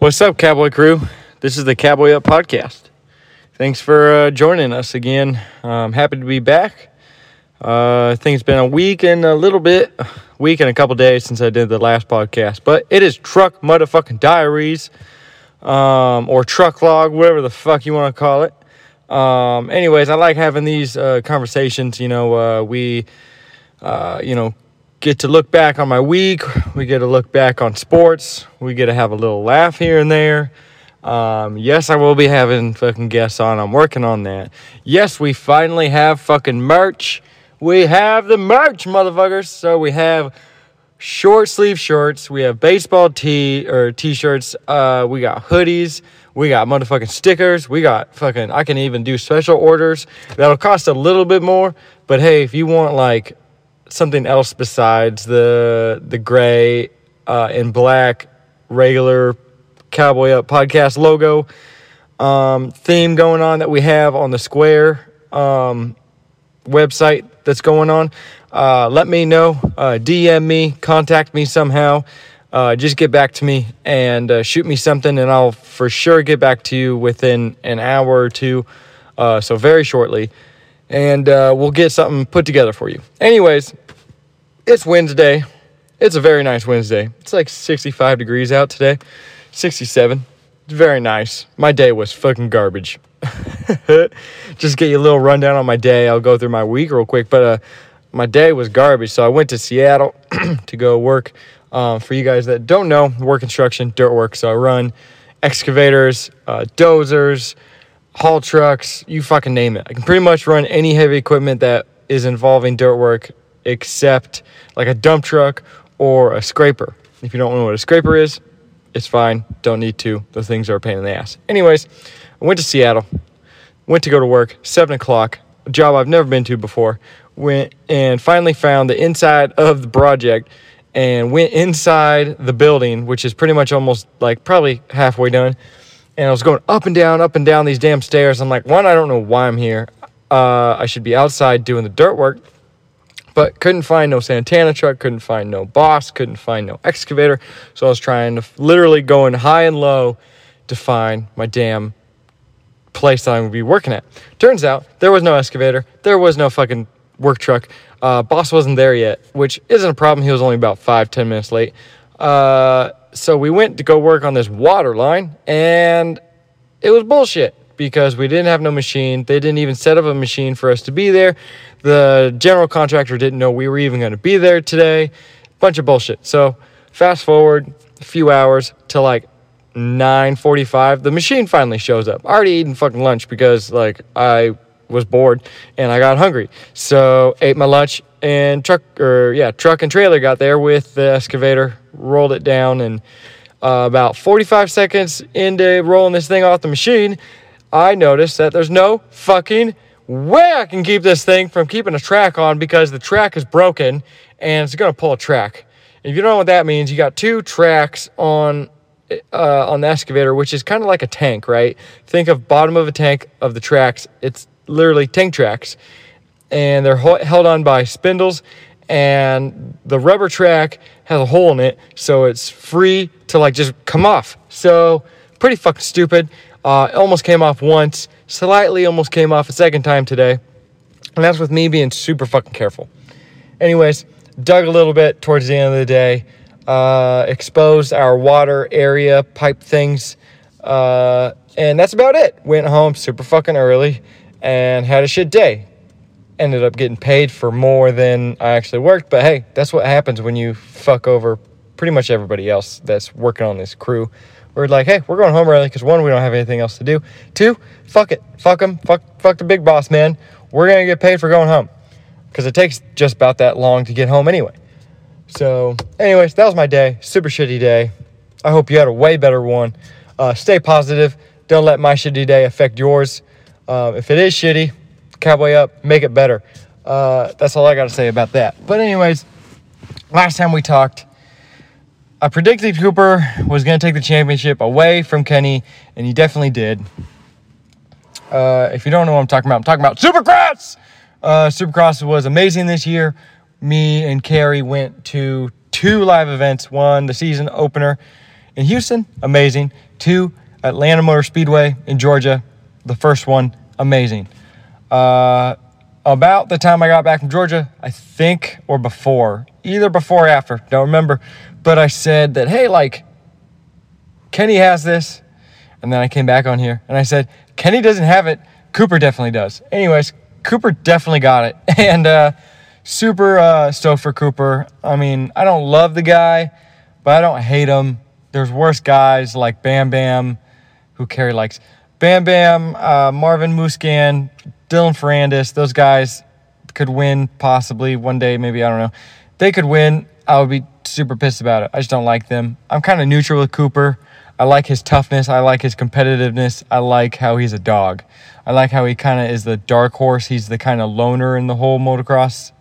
What's up, Cowboy Crew? This is the Cowboy Up Podcast. Thanks for uh, joining us again. I'm happy to be back. Uh, I think it's been a week and a little bit, week and a couple days since I did the last podcast, but it is Truck Motherfucking Diaries, um, or Truck Log, whatever the fuck you want to call it. Um, anyways, I like having these uh, conversations. You know, uh, we, uh, you know, get to look back on my week. We get to look back on sports. We get to have a little laugh here and there. Um, yes, I will be having fucking guests on. I'm working on that. Yes, we finally have fucking merch. We have the merch, motherfuckers. So we have short sleeve shorts. We have baseball tee or t-shirts. Uh, we got hoodies. We got motherfucking stickers. We got fucking. I can even do special orders. That'll cost a little bit more, but hey, if you want like something else besides the the gray uh, and black regular Cowboy Up podcast logo um, theme going on that we have on the Square um, website that's going on. Uh, let me know. Uh, DM me, contact me somehow. Uh, just get back to me and uh, shoot me something, and I'll for sure get back to you within an hour or two. Uh, so, very shortly. And uh, we'll get something put together for you. Anyways, it's Wednesday. It's a very nice Wednesday. It's like 65 degrees out today, 67. It's very nice. My day was fucking garbage. Just get you a little rundown on my day. I'll go through my week real quick, but uh, my day was garbage. So I went to Seattle to go work. Um, for you guys that don't know, work construction, dirt work. So I run excavators, uh, dozers, haul trucks, you fucking name it. I can pretty much run any heavy equipment that is involving dirt work except like a dump truck or a scraper. If you don't know what a scraper is, it's fine. Don't need to. Those things are a pain in the ass. Anyways, I went to Seattle, went to go to work, 7 o'clock, a job I've never been to before. Went and finally found the inside of the project and went inside the building, which is pretty much almost like probably halfway done. And I was going up and down, up and down these damn stairs. I'm like, one, I don't know why I'm here. Uh, I should be outside doing the dirt work but couldn't find no Santana truck, couldn't find no boss, couldn't find no excavator. So I was trying to literally going high and low to find my damn place that I'm gonna be working at. Turns out there was no excavator, there was no fucking work truck. Uh, boss wasn't there yet, which isn't a problem. He was only about five, ten minutes late. Uh, so we went to go work on this water line, and it was bullshit because we didn't have no machine. They didn't even set up a machine for us to be there. The general contractor didn't know we were even going to be there today. Bunch of bullshit. So fast forward a few hours to like 9:45, the machine finally shows up. already eating fucking lunch because like I was bored and I got hungry. So ate my lunch and truck or yeah, truck and trailer got there with the excavator, rolled it down and uh, about 45 seconds into rolling this thing off the machine, I noticed that there's no fucking way I can keep this thing from keeping a track on because the track is broken and it's going to pull a track. If you don't know what that means, you got two tracks on uh, on the excavator, which is kind of like a tank, right? Think of bottom of a tank of the tracks. It's literally tank tracks, and they're held on by spindles. And the rubber track has a hole in it, so it's free to like just come off. So pretty fucking stupid. Uh, almost came off once, slightly almost came off a second time today. And that's with me being super fucking careful. Anyways, dug a little bit towards the end of the day, uh, exposed our water area, pipe things, uh, and that's about it. Went home super fucking early and had a shit day. Ended up getting paid for more than I actually worked, but hey, that's what happens when you fuck over pretty much everybody else that's working on this crew. We're like, hey, we're going home early because one, we don't have anything else to do. Two, fuck it, fuck them, fuck, fuck the big boss, man. We're gonna get paid for going home because it takes just about that long to get home anyway. So, anyways, that was my day. Super shitty day. I hope you had a way better one. Uh, stay positive. Don't let my shitty day affect yours. Uh, if it is shitty, cowboy up, make it better. Uh, that's all I got to say about that. But, anyways, last time we talked, I predicted Cooper was going to take the championship away from Kenny, and he definitely did. Uh, if you don't know what I'm talking about, I'm talking about Supercross. Uh, Supercross was amazing this year. Me and Carrie went to two live events. One, the season opener in Houston, amazing. Two, Atlanta Motor Speedway in Georgia, the first one, amazing. Uh, about the time I got back from Georgia, I think, or before, either before or after, don't remember, but I said that, hey, like, Kenny has this. And then I came back on here and I said, Kenny doesn't have it. Cooper definitely does. Anyways, Cooper definitely got it. And uh, super uh, stoked for Cooper. I mean, I don't love the guy, but I don't hate him. There's worse guys like Bam Bam, who Kerry likes. Bam Bam, uh, Marvin Musquin, Dylan Ferrandis, those guys could win possibly one day, maybe, I don't know. They could win. I would be super pissed about it. I just don't like them. I'm kind of neutral with Cooper. I like his toughness. I like his competitiveness. I like how he's a dog. I like how he kind of is the dark horse. He's the kind of loner in the whole motocross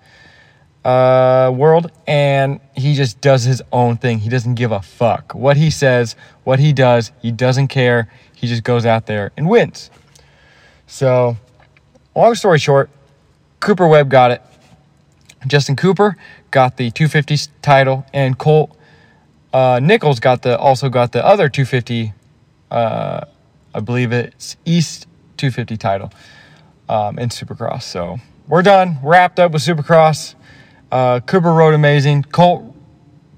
uh, world, and he just does his own thing. He doesn't give a fuck what he says, what he does. He doesn't care. He just goes out there and wins. So, long story short, Cooper Webb got it. Justin Cooper got the 250 title, and Colt uh, Nichols got the also got the other 250. Uh, I believe it's East 250 title um, in Supercross. So we're done. Wrapped up with Supercross. Uh, Cooper rode amazing. Colt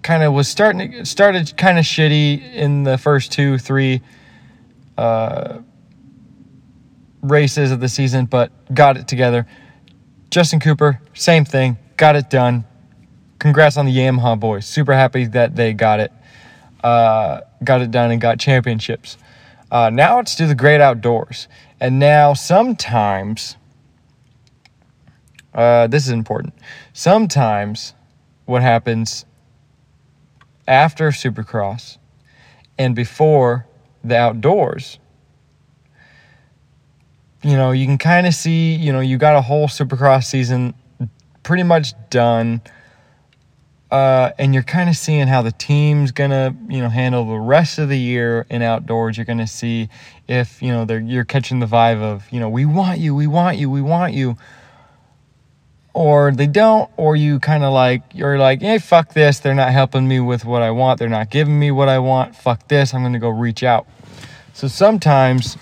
kind of was starting started kind of shitty in the first two three uh, races of the season, but got it together. Justin Cooper, same thing, got it done congrats on the Yamaha boys. Super happy that they got it, uh, got it done and got championships. Uh, now it's to the great outdoors, and now sometimes uh, this is important. Sometimes what happens after Supercross and before the outdoors you know, you can kind of see, you know, you got a whole supercross season pretty much done. Uh, and you're kind of seeing how the team's gonna, you know, handle the rest of the year in outdoors. You're gonna see if you know they're you're catching the vibe of, you know, we want you, we want you, we want you, or they don't, or you kind of like you're like, hey, fuck this, they're not helping me with what I want, they're not giving me what I want. Fuck this, I'm gonna go reach out. So sometimes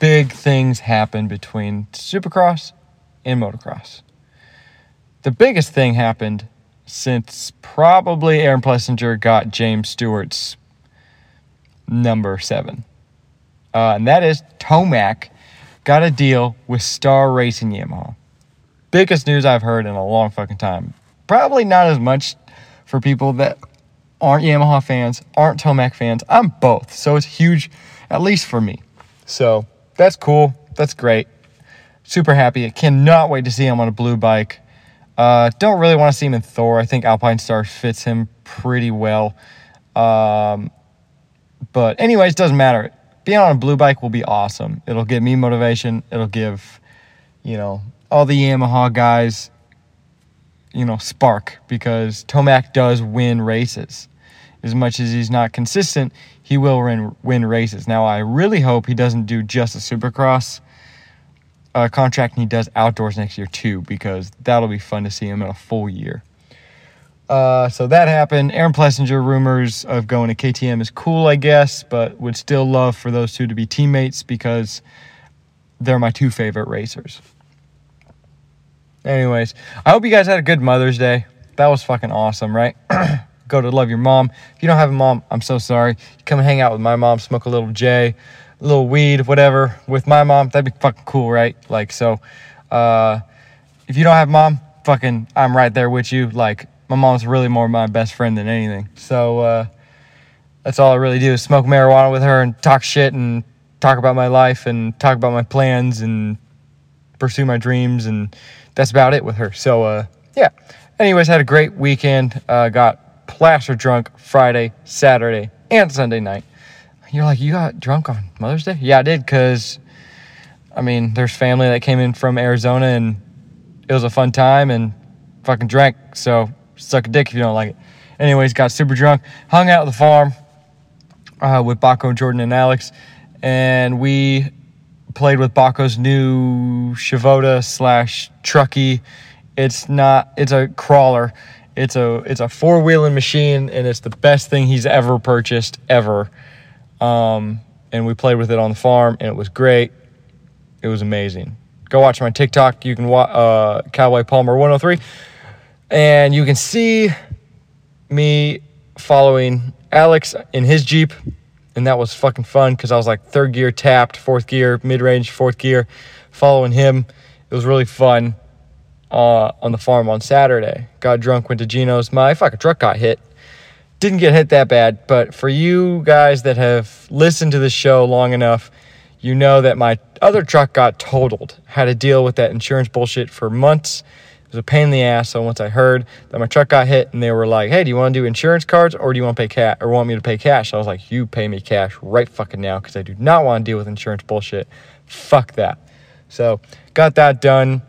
big things happen between Supercross and motocross. The biggest thing happened since probably Aaron Plessinger got James Stewart's number seven. Uh, and that is Tomac got a deal with Star Racing Yamaha. Biggest news I've heard in a long fucking time. Probably not as much for people that aren't Yamaha fans, aren't Tomac fans. I'm both. So it's huge, at least for me. So that's cool. That's great. Super happy. I cannot wait to see him on a blue bike. Uh, don't really want to see him in Thor. I think Alpine Star fits him pretty well. Um, but anyways, doesn't matter. Being on a blue bike will be awesome. It'll give me motivation. It'll give, you know, all the Yamaha guys, you know, spark because Tomac does win races. As much as he's not consistent, he will win, win races. Now, I really hope he doesn't do just a supercross uh, contract and he does outdoors next year too, because that'll be fun to see him in a full year. Uh, so that happened. Aaron Plessinger rumors of going to KTM is cool, I guess, but would still love for those two to be teammates because they're my two favorite racers. Anyways, I hope you guys had a good Mother's Day. That was fucking awesome, right? Go to love your mom. If you don't have a mom, I'm so sorry. come hang out with my mom, smoke a little J a little weed, whatever, with my mom, that'd be fucking cool, right? Like, so, uh, if you don't have mom, fucking, I'm right there with you. Like, my mom's really more my best friend than anything. So, uh, that's all I really do is smoke marijuana with her and talk shit and talk about my life and talk about my plans and pursue my dreams. And that's about it with her. So, uh, yeah. Anyways, had a great weekend. Uh, got plaster drunk Friday, Saturday, and Sunday night. You're like, you got drunk on Mother's Day? Yeah, I did, because, I mean, there's family that came in from Arizona and it was a fun time and fucking drank. So suck a dick if you don't like it. Anyways, got super drunk, hung out at the farm uh, with Baco, Jordan, and Alex, and we played with Baco's new Shavoda slash Trucky. It's not, it's a crawler. It's a it's a four wheeling machine, and it's the best thing he's ever purchased ever. Um, and we played with it on the farm, and it was great. It was amazing. Go watch my TikTok. You can watch uh, Cowboy Palmer 103, and you can see me following Alex in his Jeep, and that was fucking fun because I was like third gear tapped, fourth gear, mid range, fourth gear, following him. It was really fun uh, on the farm on Saturday. Got drunk, went to Geno's. My fucking truck got hit. Didn't get hit that bad, but for you guys that have listened to the show long enough, you know that my other truck got totaled. Had to deal with that insurance bullshit for months. It was a pain in the ass. So once I heard that my truck got hit and they were like, "Hey, do you want to do insurance cards or do you want to pay cash or want me to pay cash?" I was like, "You pay me cash right fucking now because I do not want to deal with insurance bullshit. Fuck that." So got that done.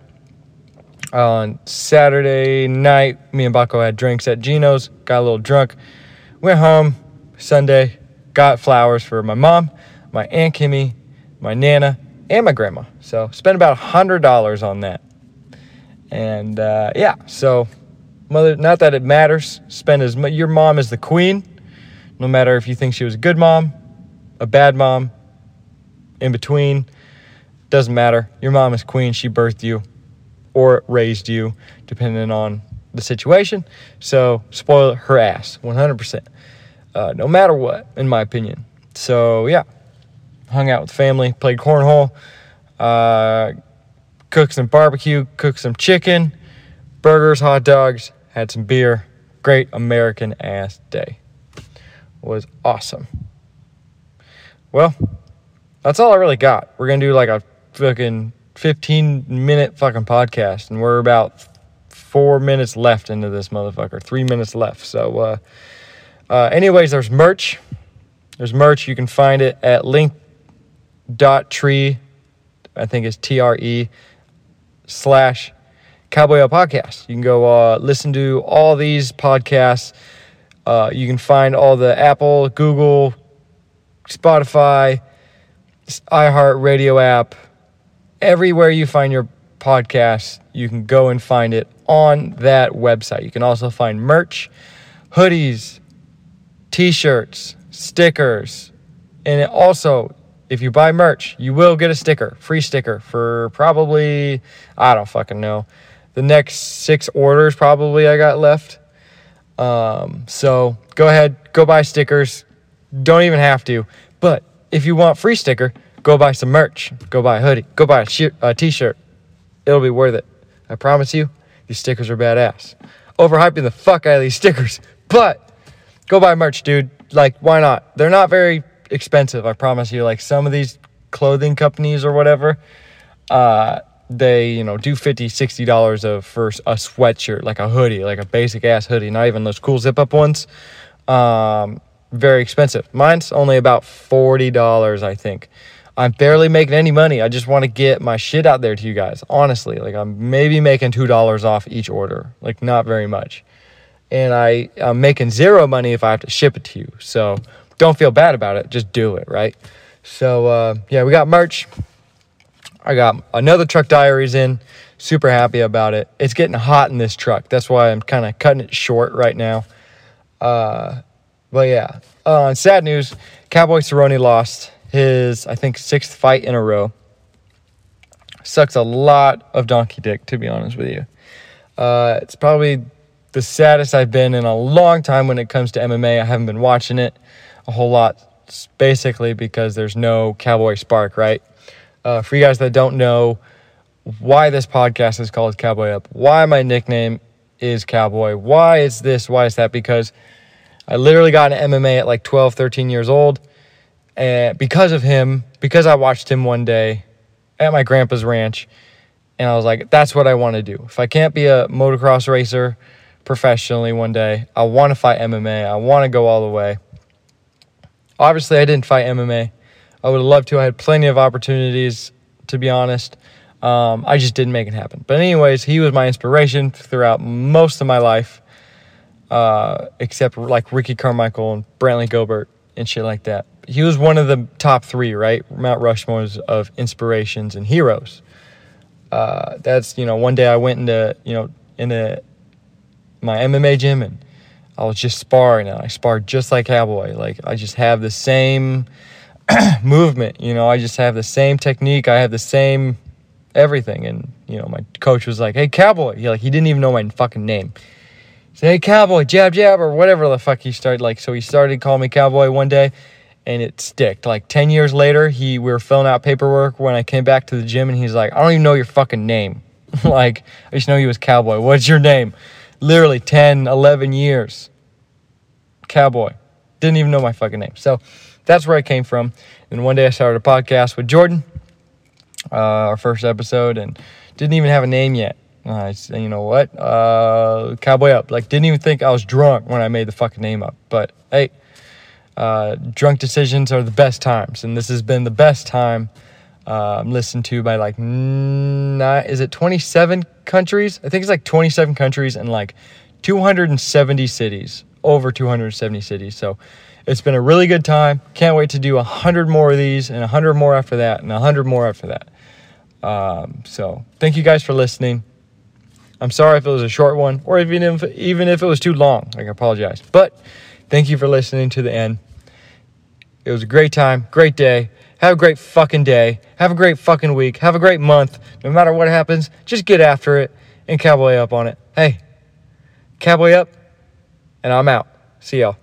On Saturday night, me and Baco had drinks at Geno's. Got a little drunk. Went home. Sunday, got flowers for my mom, my aunt Kimmy, my nana, and my grandma. So spent about hundred dollars on that. And uh, yeah, so mother, not that it matters. Spend as much, your mom is the queen, no matter if you think she was a good mom, a bad mom, in between. Doesn't matter. Your mom is queen. She birthed you or raised you, depending on the situation. So spoil her ass, 100%. Uh, no matter what, in my opinion. So yeah, hung out with family, played cornhole. Uh, cooked some barbecue, cooked some chicken, burgers, hot dogs, had some beer. Great American ass day. Was awesome. Well, that's all I really got. We're gonna do like a fucking 15 minute fucking podcast, and we're about four minutes left into this motherfucker. Three minutes left. So, uh, uh, anyways, there's merch. There's merch. You can find it at link dot tree. I think it's T R E slash Cowboy Podcast. You can go uh, listen to all these podcasts. Uh, you can find all the Apple, Google, Spotify, iHeartRadio app, everywhere you find your podcast, you can go and find it on that website. You can also find merch, hoodies, t shirts, stickers, and also if you buy merch, you will get a sticker, free sticker for probably, I don't fucking know, the next six orders probably I got left. Um, so go ahead, go buy stickers. Don't even have to. But if you want free sticker, go buy some merch. Go buy a hoodie. Go buy a, sh- a t-shirt. It'll be worth it. I promise you, these stickers are badass. Overhyping the fuck out of these stickers. But go buy merch, dude. Like, why not? They're not very expensive. I promise you. Like some of these clothing companies or whatever, uh, they you know do 50 60 dollars of for a sweatshirt like a hoodie like a basic ass hoodie not even those cool zip up ones um, very expensive mine's only about 40 dollars i think i'm barely making any money i just want to get my shit out there to you guys honestly like i'm maybe making two dollars off each order like not very much and i i'm making zero money if i have to ship it to you so don't feel bad about it. Just do it, right? So, uh, yeah, we got merch. I got another truck diaries in. Super happy about it. It's getting hot in this truck. That's why I'm kind of cutting it short right now. Uh, but yeah, uh, sad news Cowboy Cerrone lost his, I think, sixth fight in a row. Sucks a lot of donkey dick, to be honest with you. Uh, it's probably the saddest I've been in a long time when it comes to MMA. I haven't been watching it a whole lot, basically because there's no Cowboy Spark, right? Uh, for you guys that don't know why this podcast is called Cowboy Up, why my nickname is Cowboy, why is this, why is that? Because I literally got an MMA at like 12, 13 years old. And because of him, because I watched him one day at my grandpa's ranch, and I was like, that's what I want to do. If I can't be a motocross racer professionally one day, I want to fight MMA. I want to go all the way. Obviously, I didn't fight MMA. I would have loved to. I had plenty of opportunities, to be honest. Um, I just didn't make it happen. But, anyways, he was my inspiration throughout most of my life, uh, except like Ricky Carmichael and Brantley Gilbert and shit like that. He was one of the top three, right? Mount Rushmore's of inspirations and heroes. Uh, that's, you know, one day I went into, you know, into my MMA gym and I was just sparring and I sparred just like Cowboy. Like I just have the same movement, you know, I just have the same technique. I have the same everything. And, you know, my coach was like, Hey Cowboy. He like he didn't even know my fucking name. Said, Hey Cowboy, jab jab or whatever the fuck he started like so he started calling me Cowboy one day and it sticked. Like ten years later, he we were filling out paperwork when I came back to the gym and he's like, I don't even know your fucking name. like, I just know you was Cowboy. What's your name? Literally 10, 11 years. Cowboy. Didn't even know my fucking name. So that's where I came from. And one day I started a podcast with Jordan, uh, our first episode, and didn't even have a name yet. I said, you know what? Uh, Cowboy Up. Like, didn't even think I was drunk when I made the fucking name up. But hey, uh, drunk decisions are the best times. And this has been the best time um, listened to by like, is it 27 countries? I think it's like 27 countries and like 270 cities over 270 cities. So it's been a really good time. Can't wait to do 100 more of these and 100 more after that and 100 more after that. Um, so thank you guys for listening. I'm sorry if it was a short one or even if, even if it was too long. I apologize. But thank you for listening to the end. It was a great time, great day. Have a great fucking day. Have a great fucking week. Have a great month. No matter what happens, just get after it and cowboy up on it. Hey, cowboy up and I'm out. See y'all.